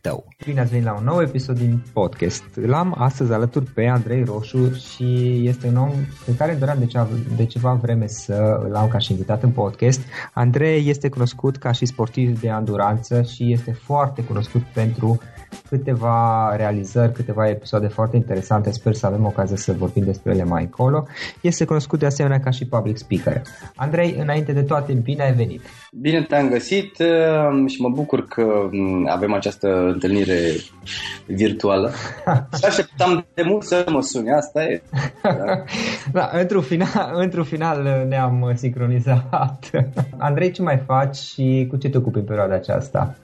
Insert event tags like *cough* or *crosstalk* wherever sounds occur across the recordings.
tău. Bine ați venit la un nou episod din podcast. L-am astăzi alături pe Andrei Roșu și este un om pe care doream de ceva, de ceva vreme să îl am ca și invitat în podcast. Andrei este cunoscut ca și sportiv de anduranță și este foarte cunoscut pentru câteva realizări, câteva episoade foarte interesante, sper să avem ocazia să vorbim despre ele mai încolo. Este cunoscut de asemenea ca și public speaker. Andrei, înainte de toate, bine ai venit! Bine te-am găsit uh, și mă bucur că mm, avem această întâlnire virtuală. *laughs* Și așteptam de mult să mă suni, asta e. Da, *laughs* da într-un final, într-un final ne-am sincronizat. *laughs* Andrei, ce mai faci și cu ce te ocupi în perioada aceasta?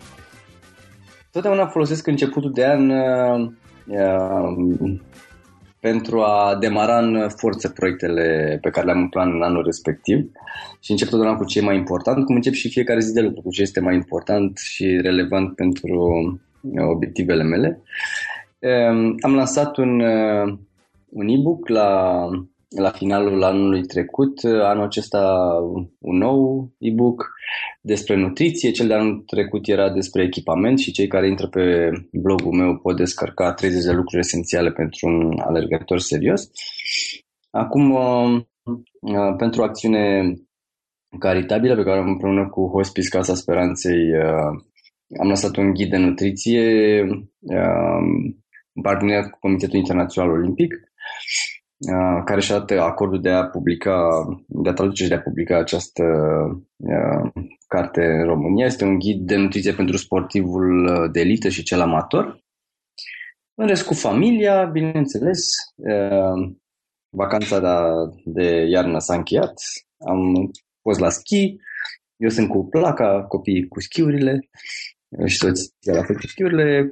Totdeauna folosesc începutul de an uh, uh, pentru a demara în forță proiectele pe care le-am în plan în anul respectiv și încep totdeauna cu ce e mai important, cum încep și fiecare zi de lucru, cu ce este mai important și relevant pentru uh, obiectivele mele. Um, am lansat un, uh, un e-book la la finalul anului trecut, anul acesta un nou e-book despre nutriție, cel de anul trecut era despre echipament și cei care intră pe blogul meu pot descărca 30 de lucruri esențiale pentru un alergător serios. Acum, uh, uh, pentru acțiune caritabilă pe care am împreună cu Hospice Casa Speranței uh, am lăsat un ghid de nutriție în parteneriat cu Comitetul Internațional Olimpic Uh, care și-a dat acordul de a publica, de a traduce și de a publica această uh, carte în România. Este un ghid de nutriție pentru sportivul uh, de elită și cel amator. În rest cu familia, bineînțeles, vacanța de iarnă s-a încheiat, am fost la schi, eu sunt cu placa, copiii cu schiurile și soția la fel cu schiurile,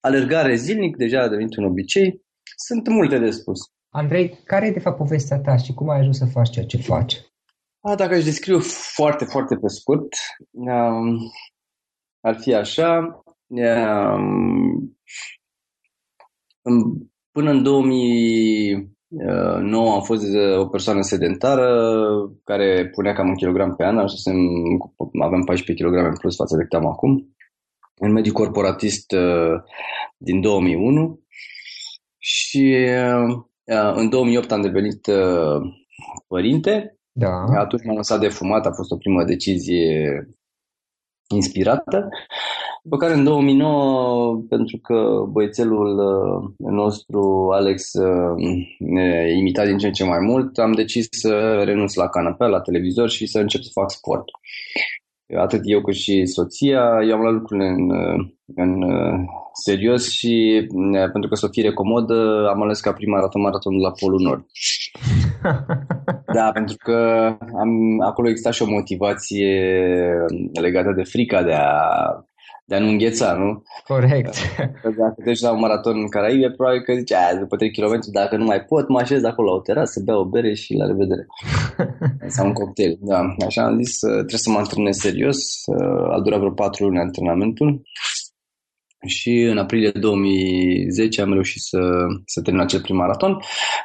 alergare zilnic, deja a devenit un obicei, sunt multe de spus. Andrei, care e de fapt povestea ta și cum ai ajuns să faci ceea ce faci? A, dacă aș descriu foarte, foarte pe scurt, um, ar fi așa. Um, până în 2009 am fost o persoană sedentară care punea cam un kilogram pe an, ajunsem, aveam 14 kg în plus față de cât am acum. În mediul corporatist uh, din 2001 și uh, Uh, în 2008 am devenit uh, părinte. Da. Atunci m-am lăsat de fumat, a fost o primă decizie inspirată. După care în 2009, pentru că băiețelul uh, nostru, Alex, ne imita din ce în ce mai mult, am decis să renunț la canapea, la televizor și să încep să fac sport atât eu cât și soția, eu am luat lucrurile în, în serios și pentru că să fie comodă, am ales ca prima maraton maratonul la Polul Nord. *laughs* da, pentru că am, acolo exista și o motivație legată de frica de a de a nu îngheța, nu? Corect. Dacă deci la un maraton în Caraibe, probabil că zice, aia, după 3 km, dacă nu mai pot, mă așez acolo la o terasă, beau o bere și la revedere. *laughs* Sau un cocktail, da. Așa am zis, trebuie să mă antrenez serios. A durat vreo 4 luni antrenamentul și în aprilie 2010 am reușit să, să termin acel prim maraton,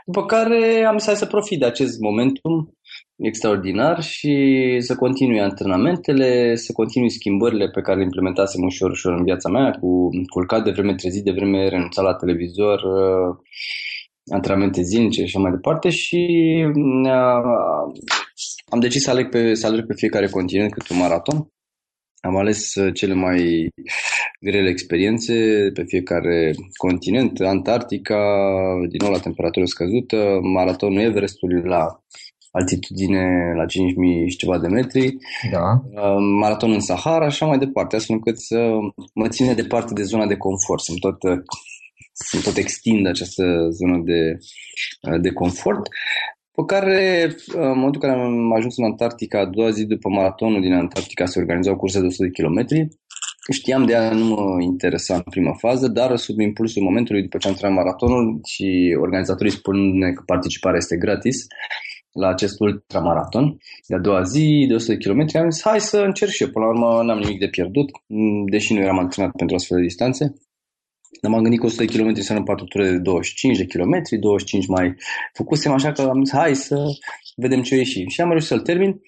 după care am zis să profit de acest momentum extraordinar și să continui antrenamentele, să continui schimbările pe care le implementasem ușor, ușor în viața mea, cu culcat de vreme, trezit de vreme, renunțat la televizor, uh, antrenamente zilnice și așa mai departe și uh, am decis să aleg pe, să aleg pe fiecare continent câte un maraton. Am ales uh, cele mai grele experiențe pe fiecare continent, Antarctica, din nou la temperatură scăzută, maratonul Everestului la altitudine la 5.000 și ceva de metri, da. maraton în Sahara și așa mai departe, astfel încât să mă ține departe de zona de confort, să-mi tot, să tot extind această zonă de, de confort. Pe care, în momentul în care am ajuns în Antarctica, a doua zi după maratonul din Antarctica se organiza o cursă de 100 de kilometri. Știam de ea nu mă interesa în prima fază, dar sub impulsul momentului, după ce am trăit maratonul și organizatorii spun că participarea este gratis, la acest ultramaraton de a doua zi, de 100 de km, am zis, hai să încerc și eu. Până la urmă n-am nimic de pierdut, deși nu eram antrenat pentru astfel de distanțe. Dar m-am gândit că 100 de km înseamnă 4 ture de 25 de km, 25 mai făcusem, așa că am zis, hai să vedem ce ieși. Și am reușit să-l termin.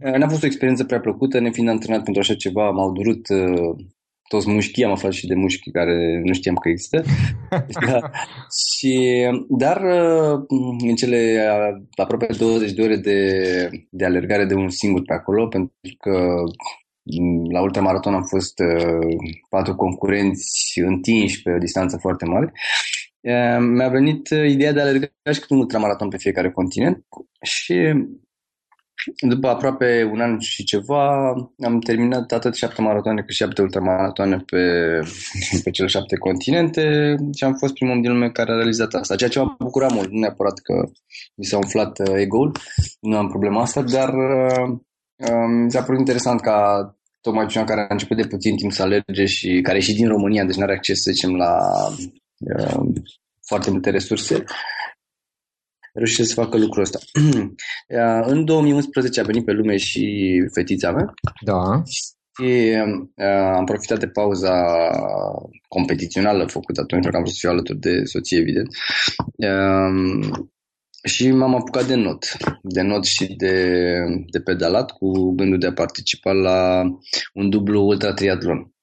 *laughs* N-a fost o experiență prea plăcută, nefiind antrenat pentru așa ceva, m-au durut uh, toți mușchii, am aflat și de mușchi care nu știam că există. *laughs* da. și, dar uh, în cele aproape 20 de ore de, de alergare de un singur pe acolo, pentru că mm, la ultramaraton am fost uh, patru concurenți întinși pe o distanță foarte mare. Uh, mi-a venit ideea de a alerga și cât un ultramaraton pe fiecare continent și după aproape un an și ceva, am terminat atât șapte maratoane cât și șapte ultramaratoane pe, *laughs* pe cele șapte continente și am fost primul din lume care a realizat asta. Ceea ce m-a bucurat mult, nu neapărat că mi s-a umflat uh, ego-ul, nu am problema asta, dar uh, mi s-a părut interesant ca tocmai cineva care a început de puțin timp să alerge și care e și din România, deci nu are acces, să zicem, la uh, foarte multe resurse, reușește să facă lucrul ăsta. *clears throat* în 2011 a venit pe lume și fetița mea. Da. Și uh, am profitat de pauza competițională făcută atunci, pentru că am vrut să fiu alături de soție, evident. Uh, și m-am apucat de not, de not și de, de pedalat cu gândul de a participa la un dublu ultra triatlon.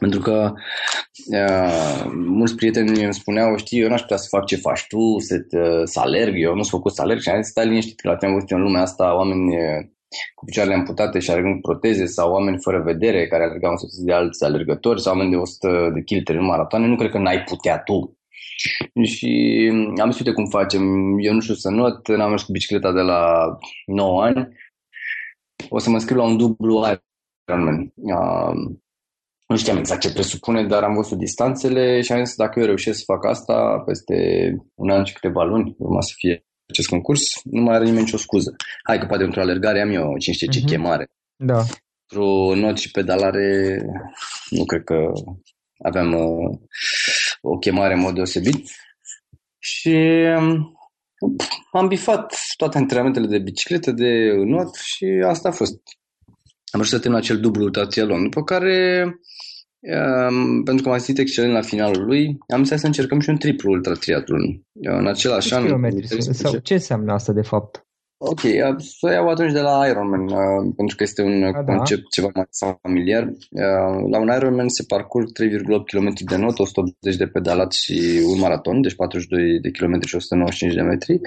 Pentru că uh, mulți prieteni îmi spuneau, știi, eu n-aș putea să fac ce faci tu, să, te, să alerg, eu nu sunt făcut să alerg și am zis, stai liniștit, că la am văzut în lumea asta oameni cu picioarele amputate și alergând proteze sau oameni fără vedere care alergau în de alți alergători sau oameni de 100 de km în maratoane, nu cred că n-ai putea tu și am zis, uite cum facem, eu nu știu să not, n-am mers cu bicicleta de la 9 ani, o să mă scriu la un dublu Ironman. Uh, nu știam exact ce presupune, dar am văzut distanțele și am zis dacă eu reușesc să fac asta peste un an și câteva luni, urma să fie acest concurs, nu mai are nimeni nicio scuză. Hai că poate într-o alergare am eu cine știe ce uh-huh. chemare. Da. Într-o not și pedalare nu cred că aveam uh, o chemare în mod deosebit. Și um, am bifat toate antrenamentele de bicicletă, de not și asta a fost. Am reușit să termin acel dublu ultratrialon, după care, um, pentru că m-am simțit excelent la finalul lui, am zis să încercăm și un triplu ultratriatlon. În același an... Sau ce înseamnă asta de fapt? Ok, să iau atunci de la Ironman, uh, pentru că este un A, da. concept da. ceva mai familiar. Uh, la un Ironman se parcurg 3,8 km de not, 180 de pedalat și un maraton, deci 42 de km și 195 de metri.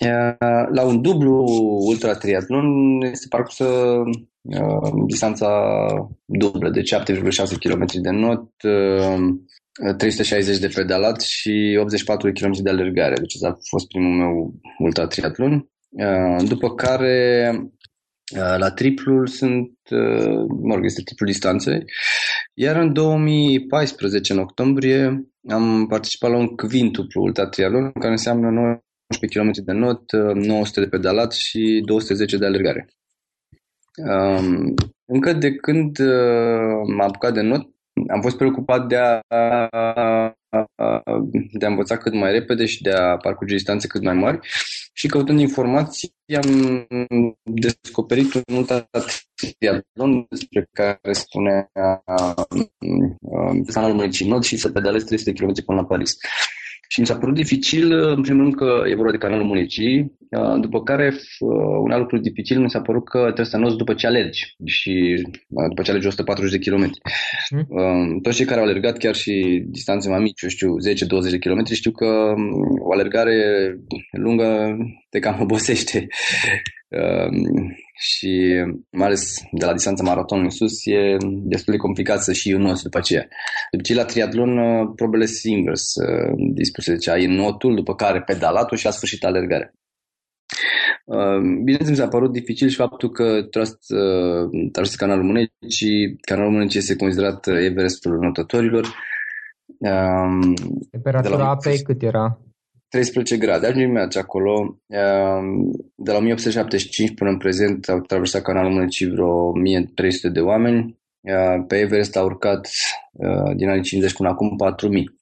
Uh, la un dublu ultra triatlon este parcursă uh, distanța dublă, de 7,6 km de not, uh, 360 de pedalat și 84 km de alergare. Deci a fost primul meu ultra triatlon. Uh, după care uh, la triplul sunt, uh, mă rog, este triplul distanțe. Iar în 2014, în octombrie, am participat la un quintuplu ultra triatlon, care înseamnă 19 km de not, 900 de pedalat și 210 de alergare. Um, încă de când m-am apucat de not, am fost preocupat de a, de a învăța cât mai repede și de a parcurge distanțe cât mai mari și căutând informații am descoperit un ultratriatlon despre care spunea canalul Mănăcinot și să pedalez 300 km până la Paris. Și mi s-a părut dificil, în primul rând că e vorba de canalul Municii, după care un alt lucru dificil mi s-a părut că trebuie să anoți după ce alergi și după ce alergi 140 de km. Mm. Toți cei care au alergat chiar și distanțe mai mici, eu știu, 10-20 de km, știu că o alergare lungă te cam obosește și mai ales de la distanța maraton în sus e destul de complicat să și înoți după aceea. După ce la triatlon uh, probele sunt invers uh, dispuse, deci ai notul, după care pedalatul și a sfârșit alergarea. Uh, bineînțeles, mi s-a părut dificil și faptul că Trust, Trust canalul Mânecii, canalul Mânecii este considerat Everestul notătorilor. Temperatura apei cât era? 13 grade. Ajungem merge acolo. Ehm, de la 1875 până în prezent au traversat canalul Mânecii vreo 1300 de oameni. Ehm, pe Everest a urcat ehm, din anii 50 până acum 4000.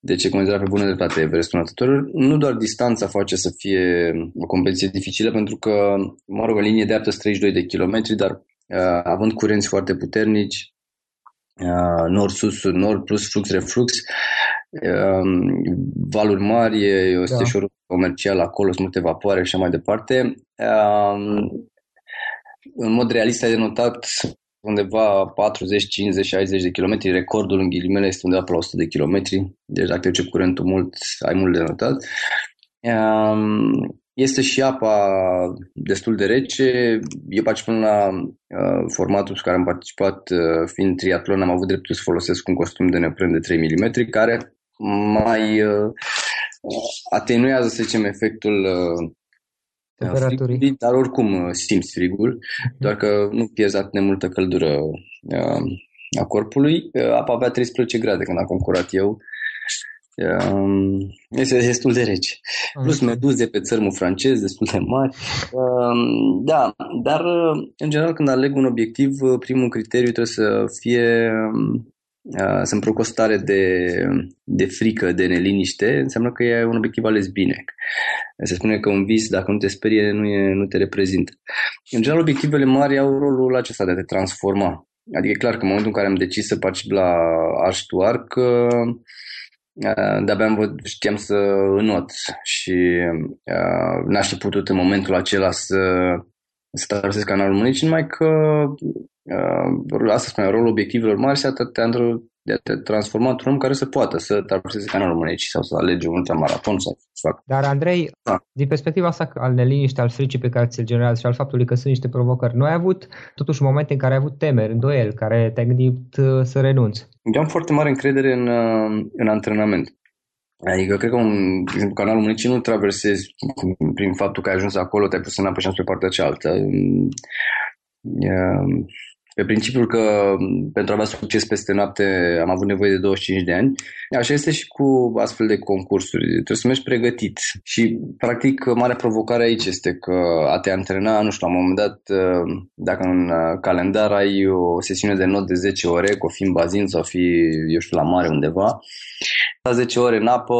Deci e considerat pe bună dreptate Everest un Nu doar distanța face să fie o competiție dificilă, pentru că, mă rog, în linie dreaptă 32 de kilometri, dar având curenți foarte puternici, nord-sus, nord plus flux-reflux, Ehm, valuri mari, e o da. comercial acolo, sunt multe vapoare și așa mai departe. Ehm, în mod realist ai denotat undeva 40, 50, 60 de kilometri. Recordul în ghilimele este undeva pe la 100 de kilometri. Deci dacă trece curentul mult, ai mult de notat. Ehm, este și apa destul de rece. Eu participând la uh, formatul cu care am participat, uh, fiind triatlon, am avut dreptul să folosesc un costum de neopren de 3 mm, care mai uh, atenuează, să zicem, efectul uh, temperaturii. dar oricum uh, simți frigul, mhm. doar că nu pierzi atât de multă căldură uh, a corpului. Uh, apa avea 13 grade când am concurat eu. Uh, este destul de rece. Plus meduze pe țărmul francez, destul de mari. Uh, da, dar uh, în general când aleg un obiectiv, primul criteriu trebuie să fie um, sunt într-o stare de, de frică, de neliniște, înseamnă că e un obiectiv ales bine. Se spune că un vis, dacă nu te sperie, nu, e, nu te reprezintă. În general, obiectivele mari au rolul acesta de a te transforma. Adică e clar că în momentul în care am decis să particip la Arch to Arc, uh, de-abia știam să înot și uh, n-aș fi putut în momentul acela să, să traversez canalul Mânecii, numai că uh, asta spune, rolul obiectivelor mari se atâtea într-o de a te transforma într-un om care să poată să traverseze canalul Mânecii sau să alege un ultramaraton sau să facă. Dar, Andrei, da. din perspectiva asta al neliniștii, al fricii pe care ți-l generează și al faptului că sunt niște provocări, nu ai avut totuși momente în care ai avut temeri, îndoieli, care te-ai gândit uh, să renunți? Eu am foarte mare încredere în, uh, în antrenament. Adică cred că un, canalul Mânecii nu traversezi prin faptul că ai ajuns acolo, te-ai pus în apă și am spre partea cealaltă pe principiul că pentru a avea succes peste noapte am avut nevoie de 25 de ani. Așa este și cu astfel de concursuri. Trebuie să mergi pregătit. Și, practic, marea provocare aici este că a te antrena, nu știu, la un moment dat, dacă în calendar ai o sesiune de not de 10 ore, cu o fi în bazin sau fi, eu știu, la mare undeva, la 10 ore în apă,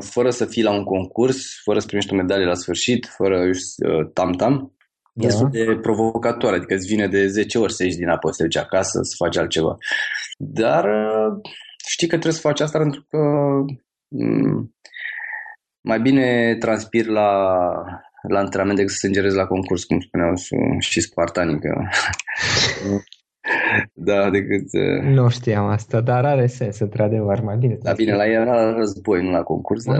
fără să fii la un concurs, fără să primești o medalie la sfârșit, fără tam-tam, da. E destul de provocator, adică îți vine de 10 ori să ieși din apă, să te duci acasă, să faci altceva. Dar uh, știi că trebuie să faci asta pentru că mm, mai bine transpir la, la antrenament decât să sângerezi la concurs, cum spuneau și spartanică. *laughs* da, decât... Uh, nu știam asta, dar are sens, într-adevăr, mai bine. Da, bine, la era război, nu la concurs. Dar...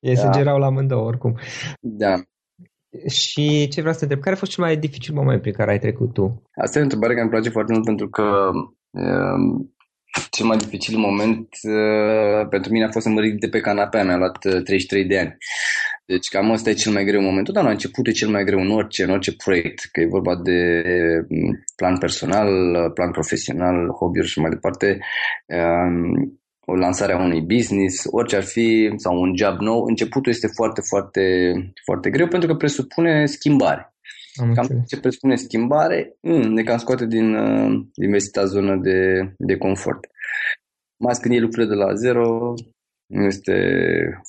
Ei da. sângerau la amândouă, oricum. Da. Și ce vreau să te întreb, care a fost cel mai dificil moment prin care ai trecut tu? Asta e o întrebare care îmi place foarte mult pentru că uh, cel mai dificil moment uh, pentru mine a fost să mă ridic de pe canapea, mi-a luat 33 uh, de ani. Deci cam asta e cel mai greu moment. Dar la început e cel mai greu în orice, în orice proiect, că e vorba de um, plan personal, plan profesional, hobby-uri și mai departe. Um, o lansare a unui business, orice ar fi, sau un job nou, începutul este foarte, foarte, foarte greu pentru că presupune schimbare. Am cam ce presupune schimbare, mm, ne cam scoate din, uh, din vestita zonă de, de confort. Mai ales când iei lucrurile de la zero, nu este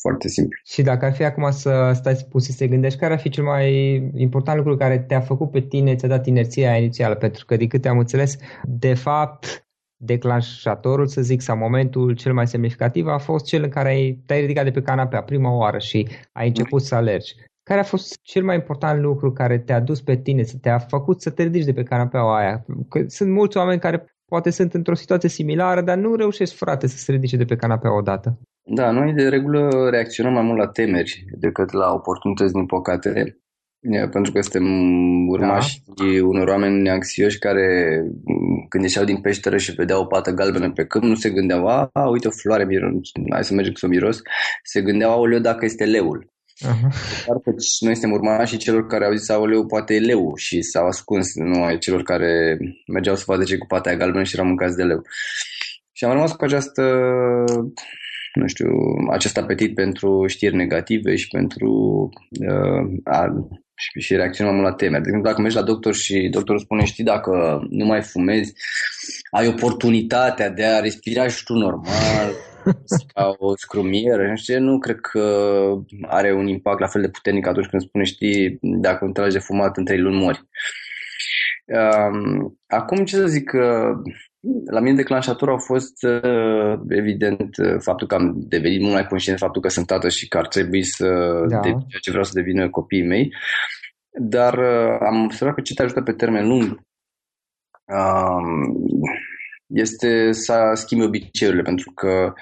foarte simplu. Și dacă ar fi acum să stai pus să te gândești, care ar fi cel mai important lucru care te-a făcut pe tine, ți-a dat inerția inițială? Pentru că, de câte am înțeles, de fapt, declanșatorul, să zic, sau momentul cel mai semnificativ a fost cel în care ai, te-ai ridicat de pe canapea prima oară și ai început să alergi. Care a fost cel mai important lucru care te-a dus pe tine, să te-a făcut să te ridici de pe canapeaua aia? Că sunt mulți oameni care poate sunt într-o situație similară, dar nu reușesc, frate, să se ridice de pe canapea odată. Da, noi de regulă reacționăm mai mult la temeri decât la oportunități, din păcate pentru că suntem urmași da. unor oameni anxioși care când ieșeau din peșteră și vedeau o pată galbenă pe câmp, nu se gândeau, a, uite o floare, miros, hai să mergem să o miros, se gândeau, aoleu, dacă este leul. Uh-huh. Dar noi suntem urmașii celor care au zis, aoleu, poate e leu și s-au ascuns, nu ai celor care mergeau să vadă ce cu pata galbenă și erau mâncați de leu. Și am rămas cu această nu știu, acest apetit pentru știri negative și pentru uh, a, și, și reacționăm la temeri. De exemplu, dacă mergi la doctor și doctorul spune, știi, dacă nu mai fumezi, ai oportunitatea de a respira și tu normal, *laughs* ca o scrumieră, nu știu, nu cred că are un impact la fel de puternic atunci când spune, știi, dacă nu tragi de fumat în trei luni mori. Um, acum, ce să zic, la mine declanșator a fost uh, evident uh, faptul că am devenit mult mai conștient de faptul că sunt tată și că ar trebui să da. devin ce vreau să devină copiii mei. Dar uh, am observat că ce te ajută pe termen lung um, este să schimbi obiceiurile, pentru că Um,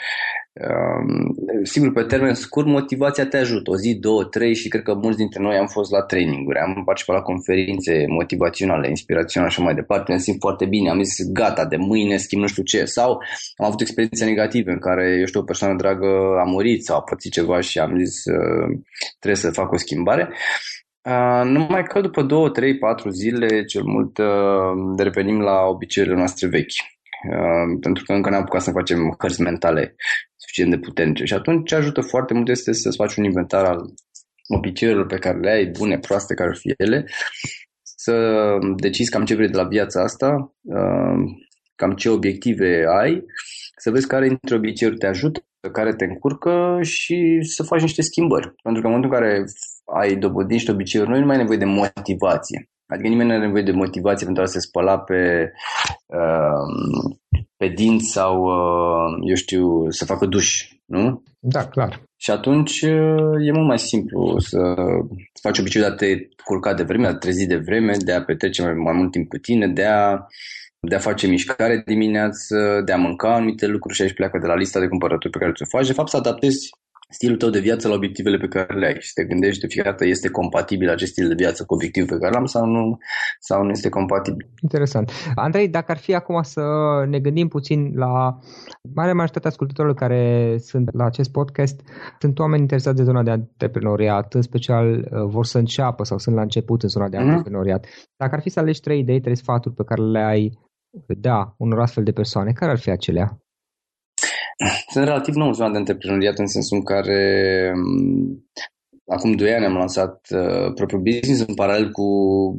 sigur, pe termen scurt, motivația te ajută. O zi, două, trei și cred că mulți dintre noi am fost la traininguri, am participat la conferințe motivaționale, inspiraționale și mai departe, ne simt foarte bine, am zis gata, de mâine schimb nu știu ce. Sau am avut experiențe negative în care, eu știu, o persoană dragă a murit sau a pățit ceva și am zis uh, trebuie să fac o schimbare. Uh, numai că după două, trei, patru zile, cel mult, uh, revenim la obiceiurile noastre vechi. Uh, pentru că încă n-am apucat să facem hărți mentale suficient de puternice. Și atunci ce ajută foarte mult este să-ți faci un inventar al obiceiurilor pe care le ai, bune, proaste, care ar fi ele, să decizi cam ce vrei de la viața asta, uh, cam ce obiective ai, să vezi care dintre obiceiuri te ajută, care te încurcă și să faci niște schimbări. Pentru că în momentul în care ai dobândit niște obiceiuri noi, nu mai ai nevoie de motivație. Adică nimeni nu are nevoie de motivație pentru a se spăla pe, uh, pe dinți sau, uh, eu știu, să facă duș, nu? Da, clar. Și atunci uh, e mult mai simplu să faci obiceiul de a te culca de vreme, de a trezi de vreme, de a petrece mai, mai mult timp cu tine, de a, de a face mișcare dimineață, de a mânca anumite lucruri și aici pleacă de la lista de cumpărături pe care ți-o faci. De fapt, să adaptezi stilul tău de viață la obiectivele pe care le ai și te gândești de fiecare dată este compatibil acest stil de viață cu obiectivul pe care l-am sau nu, sau nu este compatibil. Interesant. Andrei, dacă ar fi acum să ne gândim puțin la marea majoritatea ascultătorilor care sunt la acest podcast, sunt oameni interesați de zona de antreprenoriat, în special uh, vor să înceapă sau sunt la început în zona de mm-hmm. antreprenoriat. Dacă ar fi să alegi trei idei, trei sfaturi pe care le ai da unor astfel de persoane, care ar fi acelea? Sunt relativ nou în zona de antreprenoriat în sensul în care mm, acum 2 ani am lansat uh, propriul business în paralel cu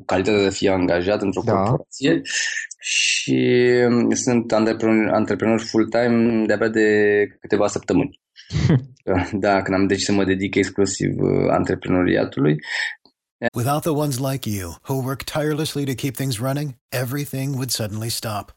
calitatea de a fi angajat într-o da. corporație și um, sunt antreprenor, antreprenor full-time de-abia de câteva săptămâni. *laughs* da, când am decis să mă dedic exclusiv uh, antreprenoriatului. Without the ones like you, who work tirelessly to keep things running, everything would suddenly stop.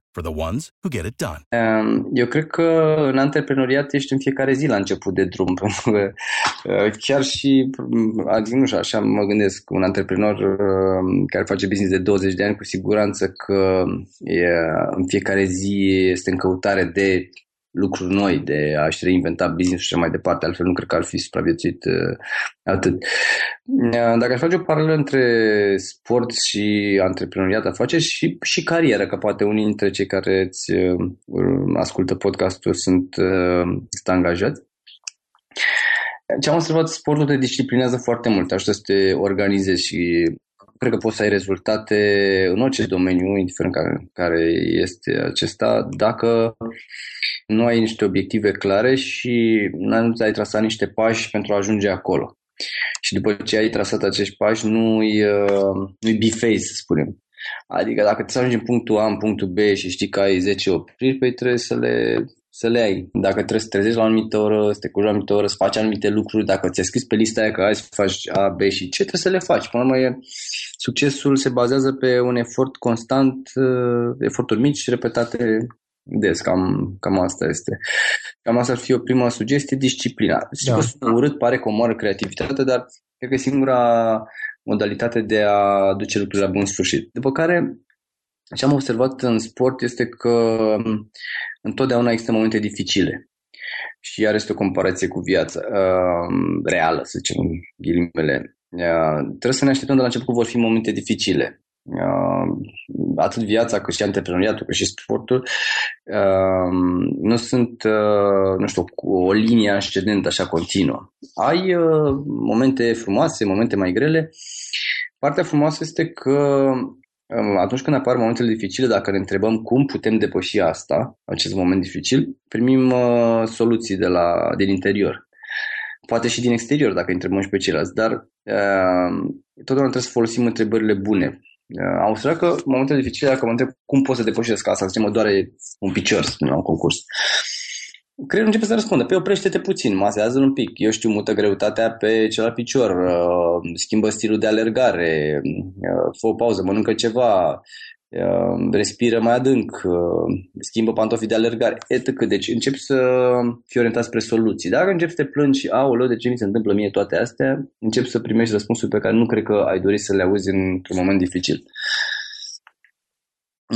for the ones who get it done. Um, eu cred că în antreprenoriat ești în fiecare zi la început de drum, *laughs* pentru că uh, chiar și, adică nu știu, așa mă gândesc, un antreprenor uh, care face business de 20 de ani, cu siguranță că e, în fiecare zi este în căutare de lucruri noi, de a-și reinventa business și așa mai departe, altfel nu cred că ar fi supraviețuit uh, atât. Uh, dacă aș face o paralelă între sport și antreprenoriat, afaceri și, și carieră, că poate unii dintre cei care îți uh, ascultă podcastul sunt, uh, sunt angajați, ce am observat, sportul te disciplinează foarte mult, ajută să te organizezi și cred că poți să ai rezultate în orice domeniu, indiferent care, care este acesta, dacă nu ai niște obiective clare și nu ai trasat niște pași pentru a ajunge acolo. Și după ce ai trasat acești pași, nu-i, uh, nu-i bifei, să spunem. Adică dacă să ajungi în punctul A, în punctul B și știi că ai 10 opriri, păi trebuie să le, să le ai. Dacă trebuie să trezești la o anumită oră, să te culci la o anumită oră, să faci anumite lucruri, dacă ți-ai scris pe lista aia că ai să faci A, B și C, trebuie să le faci. Până la urmă, e, succesul se bazează pe un efort constant, uh, eforturi mici și repetate des, cam, cam asta este. Cam asta ar fi o primă sugestie, disciplina. Da. că sună urât, pare că omoară creativitatea, dar cred că e singura modalitate de a duce lucrurile la bun sfârșit. După care, ce am observat în sport este că întotdeauna există momente dificile. Și iar este o comparație cu viața uh, reală, să zicem, ghilimele. Uh, trebuie să ne așteptăm de la început că vor fi momente dificile. Uh, atât viața cât și antreprenoriatul cât și sportul uh, nu sunt, uh, nu știu, cu o linie ascendentă așa continuă. Ai momente frumoase, momente mai grele. Partea frumoasă este că um, atunci când apar momentele dificile, dacă ne întrebăm cum putem depăși asta, acest moment dificil, primim soluții de la, din interior poate și din exterior, dacă întrebăm și pe ceilalți, dar uh, totdeauna trebuie să folosim întrebările bune. Am observat că în momentele dificile, dacă mă întreb cum pot să depășesc asta, să zicem, mă doare un picior, să spunem, la un concurs, creierul începe să răspundă, pe păi oprește-te puțin, masează un pic, eu știu, mută greutatea pe celălalt picior, uh, schimbă stilul de alergare, uh, fă o pauză, mănâncă ceva, Ehm, respiră mai adânc, ehm, schimbă pantofii de alergare, etc. Deci începi să fii orientat spre soluții. Dacă începi să te plângi și, aoleu, de ce mi se întâmplă mie toate astea, începi să primești răspunsuri pe care nu cred că ai dori să le auzi într-un moment dificil.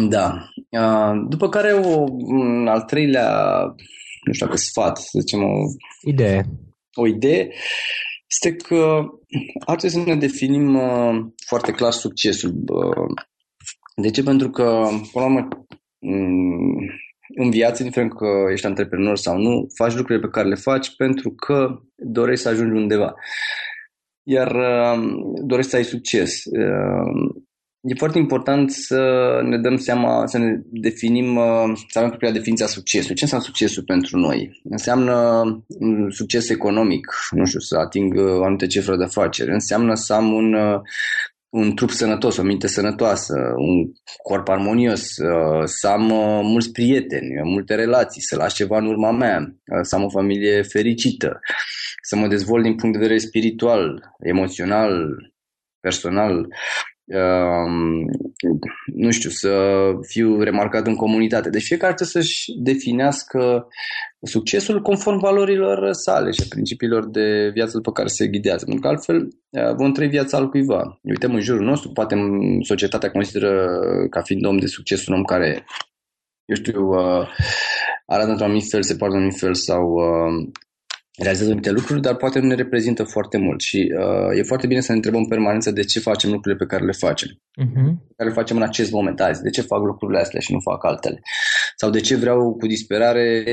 Da. Ehm, după care o, un al treilea, nu știu dacă sfat, să zicem o... Idee. O idee este că ar trebui să ne definim foarte clar succesul de ce? Pentru că, până la urmă, mm, în viață, indiferent că ești antreprenor sau nu, faci lucrurile pe care le faci pentru că dorești să ajungi undeva. Iar uh, dorești să ai succes. Uh, e foarte important să ne dăm seama, să ne definim, uh, să avem propria definiție a succesului. Ce înseamnă succesul pentru noi? Înseamnă un succes economic, nu știu, să ating o anumită cifră de afaceri. Înseamnă să am un, uh, un trup sănătos, o minte sănătoasă, un corp armonios, uh, să am mulți prieteni, multe relații, să las ceva în urma mea, să am o familie fericită, să mă dezvolt din punct de vedere spiritual, emoțional, personal, nu știu, să fiu remarcat în comunitate. Deci fiecare trebuie să-și definească succesul conform valorilor sale și a principiilor de viață după care se ghidează. Pentru că altfel vom trăi viața al cuiva. Ne uităm în jurul nostru, poate societatea consideră ca fiind om de succes un om care, eu știu, arată într-un anumit fel, se poartă într-un anumit fel sau realizează multe lucruri, dar poate nu ne reprezintă foarte mult și uh, e foarte bine să ne întrebăm în permanență de ce facem lucrurile pe care le facem. Uh-huh. Care le facem în acest moment azi. De ce fac lucrurile astea și nu fac altele? Sau de ce vreau cu disperare,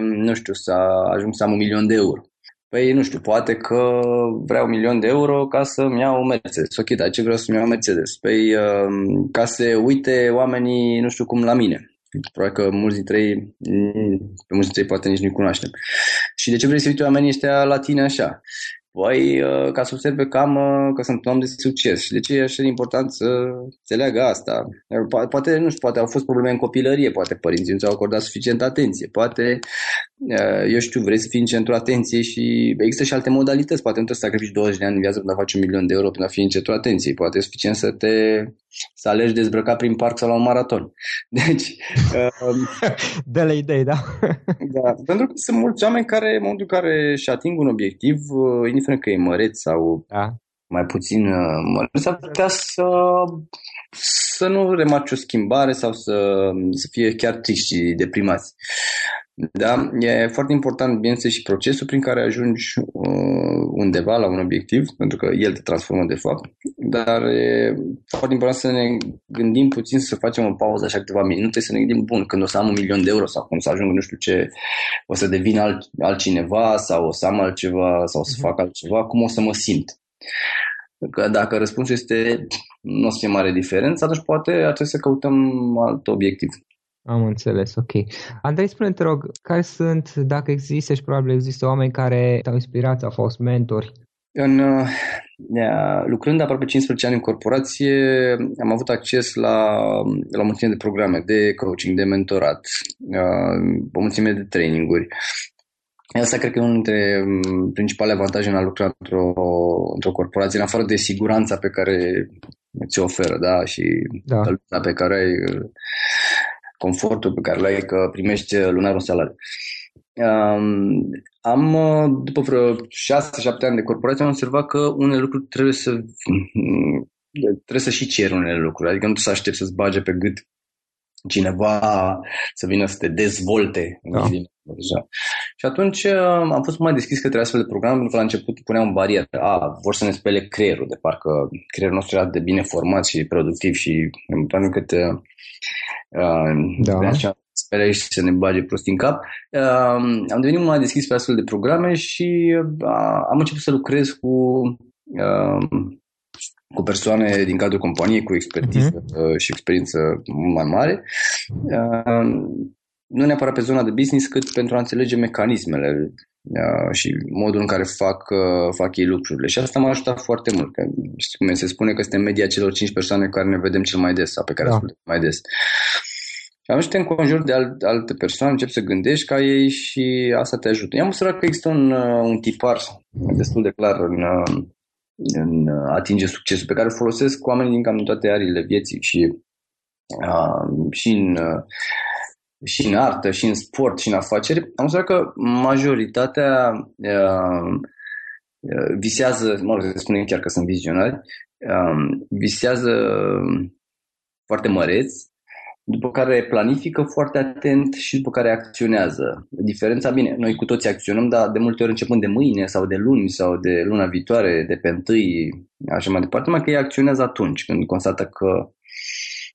nu știu, să ajung să am un milion de euro? Păi, nu știu, poate că vreau un milion de euro ca să-mi iau un Mercedes. Ok, dar ce vreau să-mi iau un Mercedes? Păi, uh, ca să uite oamenii, nu știu cum, la mine Probabil că mulți dintre ei, pe mulți dintre ei poate nici nu-i cunoaștem. Și de ce vrei să uite oamenii ăștia la tine așa? Păi, uh, ca să observe cam uh, că sunt un om de succes. Și de ce e așa de important să înțeleagă asta? Poate, nu știu, poate au fost probleme în copilărie, poate părinții nu ți-au acordat suficient atenție, poate, uh, eu știu, vrei să fii în centru atenției și există și alte modalități. Poate nu trebuie să sacrifici 20 de ani în viață pentru a face un milion de euro pentru a fi în centru atenției. Poate e suficient să te să alegi dezbrăcat prin parc sau la un maraton. *laughs* Deci... *laughs* de la idei, da? *laughs* da, pentru că sunt mulți oameni care, în momentul în care își ating un obiectiv, indiferent că e măreț sau da. mai puțin uh, măreț, s-ar putea să, să nu remarci o schimbare sau să, să fie chiar triști și deprimați. Da? E foarte important, bineînțeles, și procesul prin care ajungi uh, undeva la un obiectiv, pentru că el te transformă de fapt, dar e foarte important să ne gândim puțin să facem o pauză așa câteva minute, să ne gândim, bun, când o să am un milion de euro sau când o să ajung nu știu ce, o să devin alt, altcineva sau o să am altceva sau o să mhm. fac altceva, cum o să mă simt. Că dacă răspunsul este nu o să fie mare diferență, atunci poate ar trebui să căutăm alt obiectiv. Am înțeles, ok. Andrei, spune te rog, care sunt, dacă există și probabil există oameni care te-au inspirat, au fost mentori? În, uh, lucrând aproape 15 ani în corporație, am avut acces la, la o mulțime de programe de coaching, de mentorat, uh, o mulțime de traininguri. Asta cred că e unul dintre um, principale avantaje în a lucra într-o, într-o corporație, în afară de siguranța pe care ți oferă, da, și da. pe care ai confortul pe care l-ai că primești lunar un salariu. Um, am, după vreo 6-7 ani de corporație, am observat că unele lucruri trebuie să trebuie să și ceri unele lucruri, adică nu trebuie să aștepți să-ți bage pe gât cineva să vină să te dezvolte da. deja. Și atunci am fost mai deschis către astfel de programe, pentru că la început puneam barieră. A, vor să ne spele creierul, de parcă creierul nostru era de bine format și productiv și pentru că te, da. Așa, spere și să ne bage prost în cap. Uh, am devenit mai deschis pe astfel de programe și uh, am început să lucrez cu uh, cu persoane din cadrul companiei cu expertiză uh-huh. și experiență mai mare. Uh, nu neapărat pe zona de business, cât pentru a înțelege mecanismele uh, și modul în care fac, uh, fac ei lucrurile. Și asta m-a ajutat foarte mult. Că, cum se spune că suntem media celor 5 persoane cu care ne vedem cel mai des sau pe care da. ascultăm mai des. Și atunci te înconjuri de alt, alte persoane, începi să gândești ca ei și asta te ajută. I-am observat că există un, uh, un tipar destul de clar în, uh, în atinge succesul pe care îl folosesc cu oamenii din cam toate ariile vieții și, uh, și în uh, și în artă, și în sport, și în afaceri, am observat că majoritatea uh, visează, mă rog, să spunem chiar că sunt vizionari, uh, visează foarte măreți după care planifică foarte atent și după care acționează. Diferența, bine, noi cu toți acționăm, dar de multe ori începând de mâine sau de luni sau de luna viitoare, de pe întâi, așa mai departe, mai că ei acționează atunci, când constată că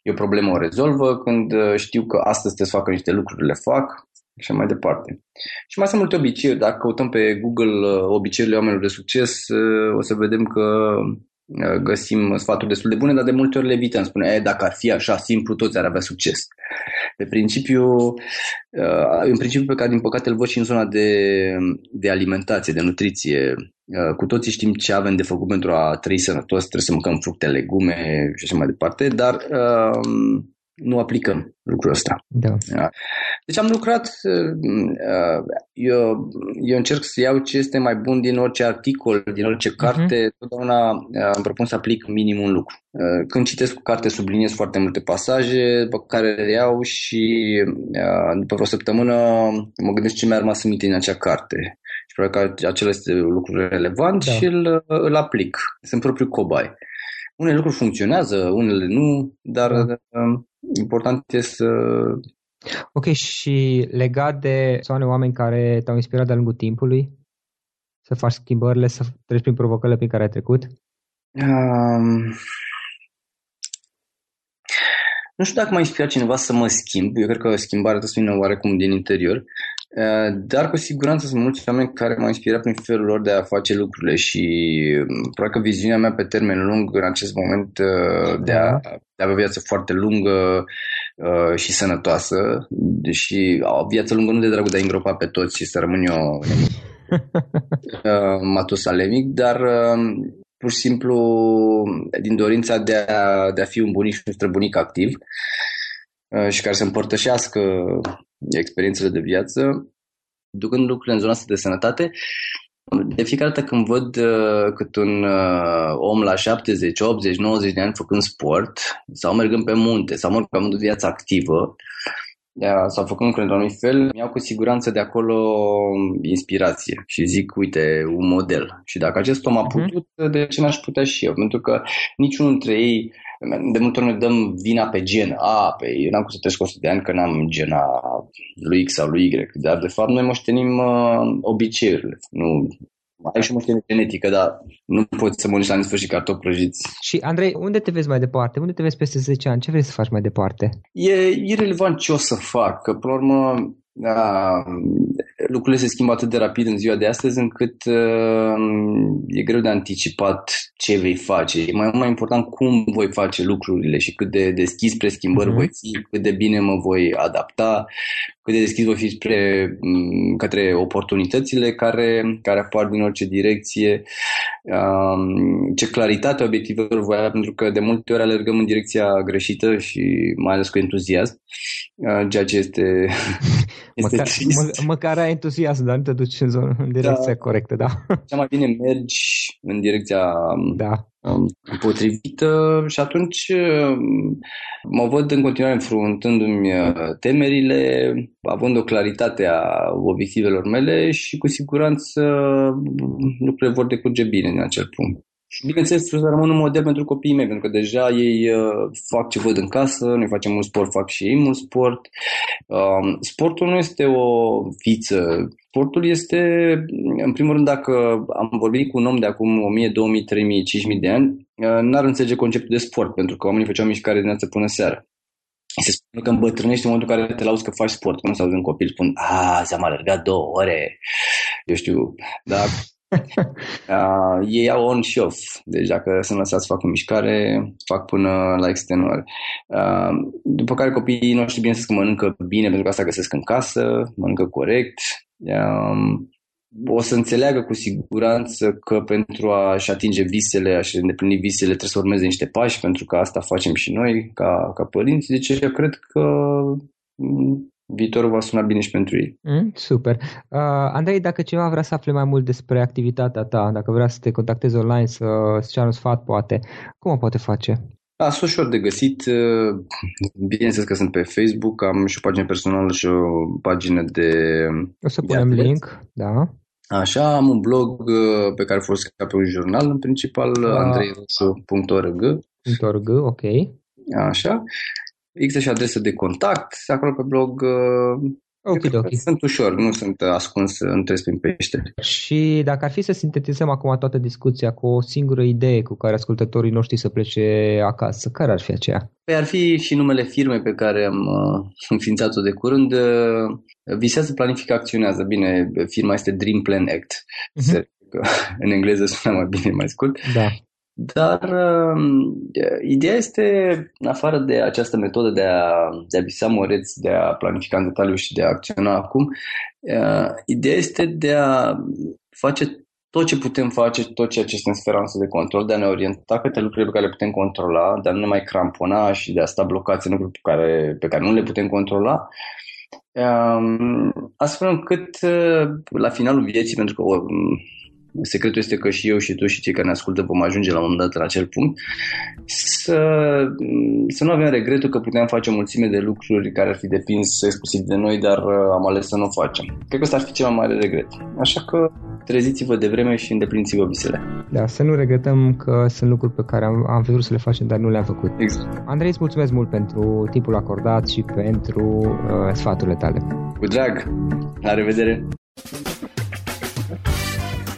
e o problemă, o rezolvă, când uh, știu că astăzi trebuie să facă niște lucruri, le fac și mai departe. Și mai sunt multe obiceiuri. Dacă căutăm pe Google uh, obiceiurile oamenilor de succes, uh, o să vedem că găsim sfaturi destul de bune, dar de multe ori le evităm. Spune, e, dacă ar fi așa simplu, toți ar avea succes. Pe principiu, în principiu pe care din păcate îl văd și în zona de, de alimentație, de nutriție. Cu toții știm ce avem de făcut pentru a trăi sănătos, trebuie să mâncăm fructe, legume și așa mai departe, dar nu aplicăm lucrul ăsta. Da. Deci am lucrat, uh, eu, eu încerc să iau ce este mai bun din orice articol, din orice mhm. carte, uh-huh. totdeauna uh, îmi propun să aplic minim un lucru. Uh, când citesc o carte subliniez foarte multe pasaje pe care le iau și după vreo săptămână mă gândesc ce mi-a rămas în minte din acea carte. Și probabil că acela este lucru relevant da. și îl, îl aplic. Sunt propriu cobai. Unele lucruri funcționează, unele nu, dar da. Important este să Ok, și legat de persoane, oameni care te-au inspirat de-a lungul timpului să faci schimbările, să treci prin provocările prin care ai trecut? Um, nu știu dacă m-a inspirat cineva să mă schimb. Eu cred că schimbarea trebuie să vină oarecum din interior. Uh, dar cu siguranță sunt mulți oameni care m-au inspirat prin felul lor de a face lucrurile și um, probabil că viziunea mea pe termen lung în acest moment uh, de a, de a avea o viață foarte lungă uh, și sănătoasă, deși o viață lungă nu de dragul de a îngropa pe toți și să rămân eu *laughs* matusalemic, dar um, pur și simplu din dorința de a, de a fi un bunic și un străbunic activ și care să împărtășească experiențele de viață, ducând lucrurile în zona asta de sănătate, de fiecare dată când văd uh, cât un uh, om la 70, 80, 90 de ani făcând sport sau mergând pe munte sau mă pe de viață activă sau făcând lucruri într-un anumit fel, mi-au cu siguranță de acolo inspirație și zic, uite, un model. Și dacă acest om a mhm. putut, uh-huh. de ce n-aș putea și eu? Pentru că niciunul dintre ei de multe ori ne dăm vina pe gen. A, pe eu n-am cum să trăiesc 100 de ani că n-am gena lui X sau lui Y. Dar, de fapt, noi moștenim uh, obiceiurile. Nu, ai și moștenire genetică, dar nu poți să mănânci la nesfârșit cartofi prăjiți. Și, Andrei, unde te vezi mai departe? Unde te vezi peste 10 ani? Ce vrei să faci mai departe? E irrelevant ce o să fac, că, până la urmă, da, lucrurile se schimbă atât de rapid în ziua de astăzi încât uh, e greu de anticipat ce vei face. E mai, mai important cum voi face lucrurile și cât de deschis spre schimbări uh-huh. voi fi, cât de bine mă voi adapta, cât de deschis voi fi spre, mm, către oportunitățile care, care apar din orice direcție, um, ce claritate obiectivelor voi avea, pentru că de multe ori alergăm în direcția greșită și mai ales cu entuziasm, uh, ceea ce este, *laughs* este măcar, mă, măcar ai entuziasm, dar nu te duci în, zonă, în direcția da. corectă, da. Cea mai bine mergi în direcția da. Um, potrivită și atunci um, mă văd în continuare înfruntându-mi uh, temerile, având o claritate a obiectivelor mele și cu siguranță lucrurile vor decurge bine în acel punct. Și bineînțeles să rămân un model pentru copiii mei, pentru că deja ei uh, fac ce văd în casă, noi facem mult sport, fac și ei mult sport. Um, sportul nu este o viță. Sportul este, în primul rând, dacă am vorbit cu un om de acum 1000, 2000, 3000, 5000 de ani, uh, n-ar înțelege conceptul de sport, pentru că oamenii făceau mișcare dimineața până seara. Se spune că îmbătrânești în momentul în care te lauzi că faci sport. Când se auzi un copil, spun, a, ți-am alergat două ore. Eu știu, dar *laughs* uh, ei au on și off. Deci dacă sunt lăsați să facă o mișcare, fac până la extenuare. Uh, după care copiii noștri, bine să mănâncă bine, pentru că asta găsesc în casă, mănâncă corect. Uh, o să înțeleagă cu siguranță că pentru a-și atinge visele, a-și îndeplini visele, trebuie să urmeze niște pași, pentru că asta facem și noi ca, ca părinți. Deci eu cred că viitorul va suna bine și pentru ei. Mm, super. Uh, Andrei, dacă cineva vrea să afle mai mult despre activitatea ta, dacă vrea să te contacteze online, să, să ceară un sfat, poate, cum o poate face? Da, sunt ușor de găsit. Uh, bineînțeles că sunt pe Facebook, am și o pagină personală și o pagină de... O să punem atlet. link, da. Așa, am un blog uh, pe care folosesc ca pe un jurnal, în principal, uh, andreirosu.org. .org, ok. Așa. Există și adresă de contact acolo pe blog. Uh, Ok, ok. Sunt ușor, nu sunt ascuns între prin pește. Și dacă ar fi să sintetizăm acum toată discuția cu o singură idee cu care ascultătorii noștri să plece acasă, care ar fi aceea? Păi ar fi și numele firmei pe care am uh, înființat-o de curând. Uh, visează, planifică, acționează. Bine, firma este Dream Plan Act. Uh-huh. *laughs* În engleză sună mai bine, mai scurt. Da. Dar uh, ideea este, în afară de această metodă de a, de a visa moreți, de a planifica în detaliu și de a acționa acum, uh, ideea este de a face tot ce putem face, tot ceea ce este în sfera noastră de control, de a ne orienta către lucrurile pe care le putem controla, de a nu ne mai crampona și de a sta blocați în lucruri pe care, pe care nu le putem controla, um, astfel încât uh, la finalul vieții, pentru că secretul este că și eu și tu și cei care ne ascultă vom ajunge la un moment dat la acel punct, să, să nu avem regretul că puteam face o mulțime de lucruri care ar fi depins exclusiv de noi, dar uh, am ales să nu o facem. Cred că ăsta ar fi cel mai mare regret. Așa că treziți-vă de vreme și îndepliniți-vă visele. Da, să nu regretăm că sunt lucruri pe care am, am vrut să le facem, dar nu le-am făcut. Exact. Andrei, îți mulțumesc mult pentru timpul acordat și pentru uh, sfaturile tale. Cu drag! La revedere!